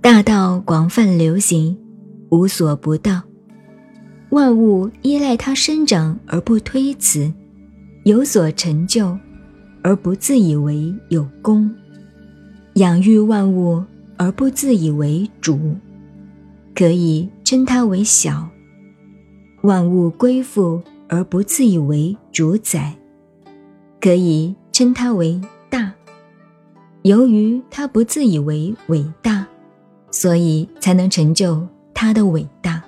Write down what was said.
大道广泛流行无所不道。万物依赖它生长而不推辞有所成就而不自以为有功。养育万物而不自以为主可以称它为小。万物归附而不自以为主宰，可以称它为大。由于它不自以为伟大。所以才能成就它的伟大。